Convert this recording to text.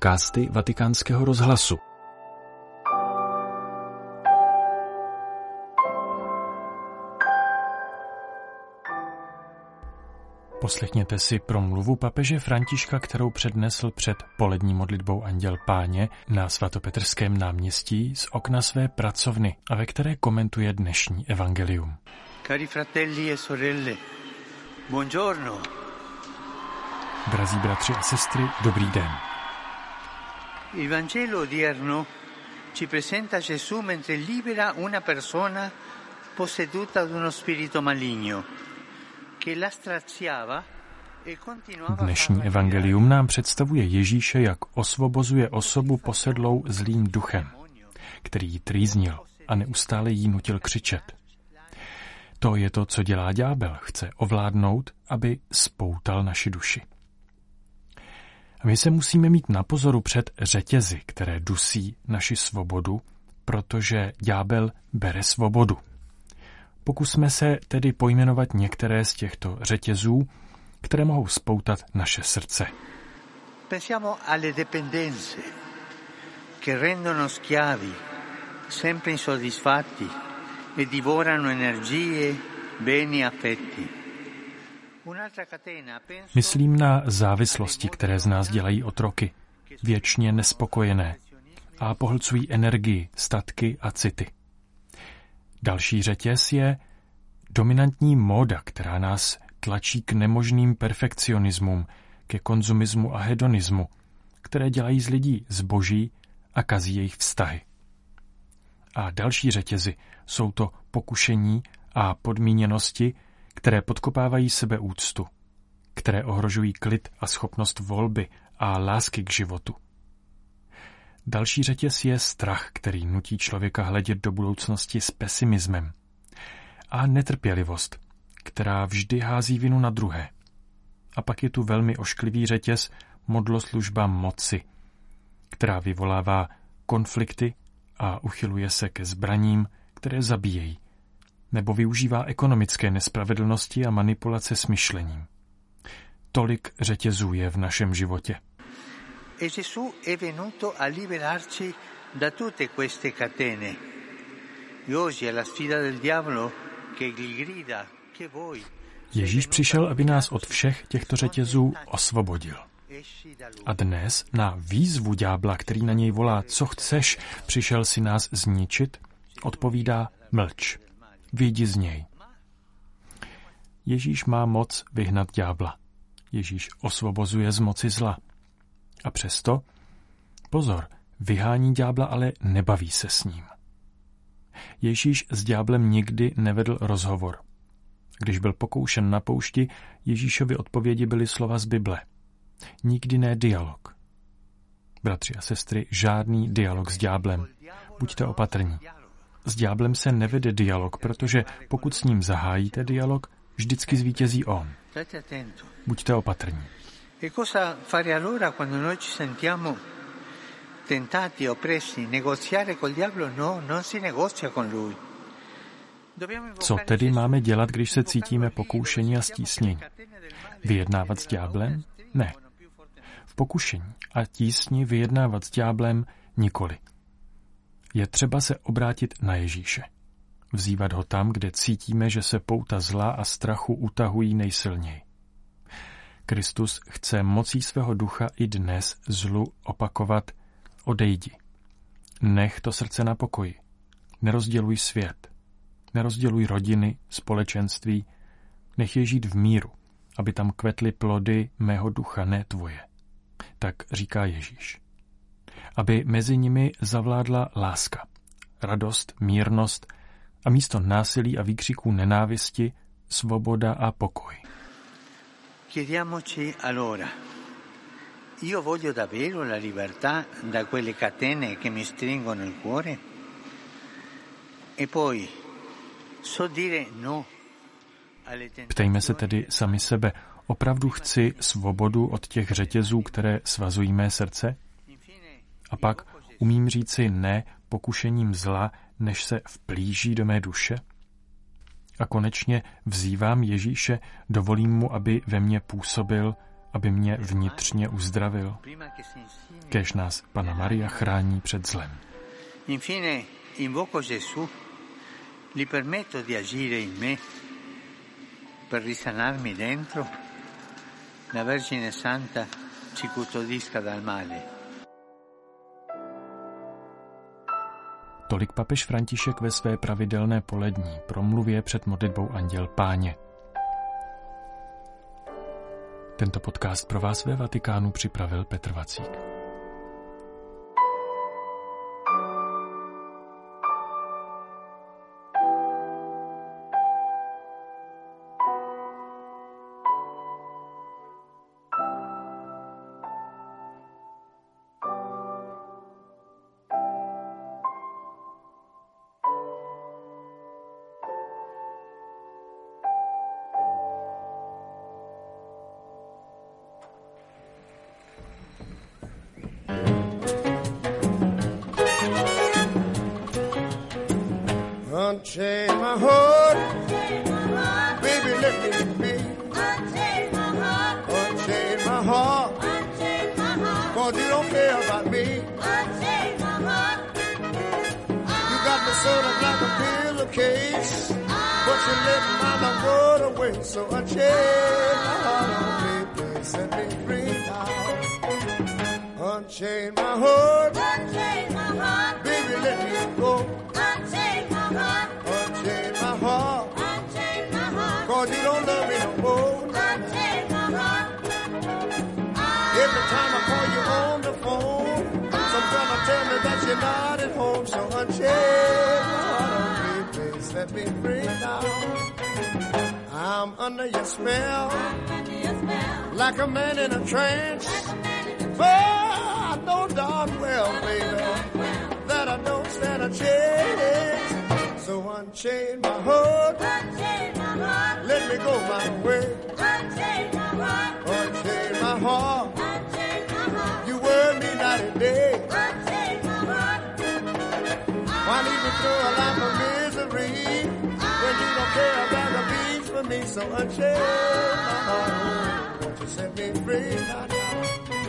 podcasty Vatikánského rozhlasu. Poslechněte si promluvu papeže Františka, kterou přednesl před polední modlitbou Anděl Páně na svatopetrském náměstí z okna své pracovny a ve které komentuje dnešní evangelium. Cari fratelli e sorelle, buongiorno. Drazí bratři a sestry, dobrý den. Il Vangelo odierno ci presenta Gesù mentre libera una persona posseduta da uno spirito maligno che la straziava e Dnešní evangelium nám představuje Ježíše, jak osvobozuje osobu posedlou zlým duchem, který ji trýznil a neustále jí nutil křičet. To je to, co dělá ďábel. Chce ovládnout, aby spoutal naši duši. My se musíme mít na pozoru před řetězy, které dusí naši svobodu, protože ďábel bere svobodu. Pokusme se tedy pojmenovat některé z těchto řetězů, které mohou spoutat naše srdce. Pensiamo alle dipendenze che rendono schiavi, sempre insoddisfatti e divorano energie, beni affetti. Myslím na závislosti, které z nás dělají otroky, věčně nespokojené a pohlcují energii, statky a city. Další řetěz je dominantní móda, která nás tlačí k nemožným perfekcionismům, ke konzumismu a hedonismu, které dělají z lidí zboží a kazí jejich vztahy. A další řetězy jsou to pokušení a podmíněnosti, které podkopávají sebeúctu, které ohrožují klid a schopnost volby a lásky k životu. Další řetěz je strach, který nutí člověka hledět do budoucnosti s pesimismem. A netrpělivost, která vždy hází vinu na druhé. A pak je tu velmi ošklivý řetěz modloslužba moci, která vyvolává konflikty a uchyluje se ke zbraním, které zabíjejí, nebo využívá ekonomické nespravedlnosti a manipulace s myšlením. Tolik řetězů je v našem životě. E Gesù è venuto a liberarci da tutte queste catene. E oggi è la sfida del diavolo che gli grida che voi Ježíš přišel, aby nás od všech těchto řetězů osvobodil. A dnes na výzvu ďábla, který na něj volá, co chceš, přišel si nás zničit, odpovídá mlč, vyjdi z něj. Ježíš má moc vyhnat ďábla. Ježíš osvobozuje z moci zla. A přesto, pozor, vyhání ďábla, ale nebaví se s ním. Ježíš s ďáblem nikdy nevedl rozhovor. Když byl pokoušen na poušti, Ježíšovi odpovědi byly slova z Bible. Nikdy ne dialog. Bratři a sestry, žádný dialog s ďáblem. Buďte opatrní. S ďáblem se nevede dialog, protože pokud s ním zahájíte dialog, vždycky zvítězí on. Buďte opatrní. E cosa fare allora quando noi ci sentiamo tentati, oppressi? Negoziare col diavolo? No, non si negozia con lui. Dobbiamo Co tedy máme dělat, když se cítíme pokoušení a stísnění? Vyjednávat s ďáblem? Ne. V pokušení a tísni vyjednávat s ďáblem nikoli. Je třeba se obrátit na Ježíše. Vzývat ho tam, kde cítíme, že se pouta zla a strachu utahují nejsilněji. Kristus chce mocí svého ducha i dnes zlu opakovat odejdi. Nech to srdce na pokoji. Nerozděluj svět. Nerozděluj rodiny, společenství. Nech je žít v míru, aby tam kvetly plody mého ducha, ne tvoje. Tak říká Ježíš. Aby mezi nimi zavládla láska, radost, mírnost a místo násilí a výkřiků nenávisti svoboda a pokoj. Chiediamoci allora, io voglio davvero la libertà da quelle catene che mi stringono il cuore? E poi, so dire no Ptejme se tedy sami sebe, opravdu chci svobodu od těch řetězů, které svazují mé srdce? A pak umím říci ne pokušením zla, než se vplíží do mé duše? A konečně vzývám Ježíše, dovolím mu, aby ve mně působil aby mě vnitřně uzdravil. Kež nás Pana Maria chrání před zlem. Infine, invoco Gesù, gli permetto di agire in me per risanarmi dentro. La Vergine Santa ci custodisca dal male. Tolik papež František ve své pravidelné polední promluvě před modlitbou Anděl Páně. Tento podcast pro vás ve Vatikánu připravil Petr Vacík. Unchain my heart. Baby, let me be. Unchain my heart. Unchain my heart. Unchain my heart. Cause you don't care about me. Unchain my heart. You got me sort of like a pillowcase. But you let my love go away. So unchain my heart. Oh, baby, set me free now. Unchain my heart. Unchain my heart. That not at home. So unchain my heart, oh baby, set me free now. I'm under your spell, like a man in a trance. But I know darn well, baby, that I don't stand a chance. So unchain my heart, unchain my heart. let me go my way. Why leave me through a life of misery when you don't care about the beats for me? So unchain my heart, won't you set me free.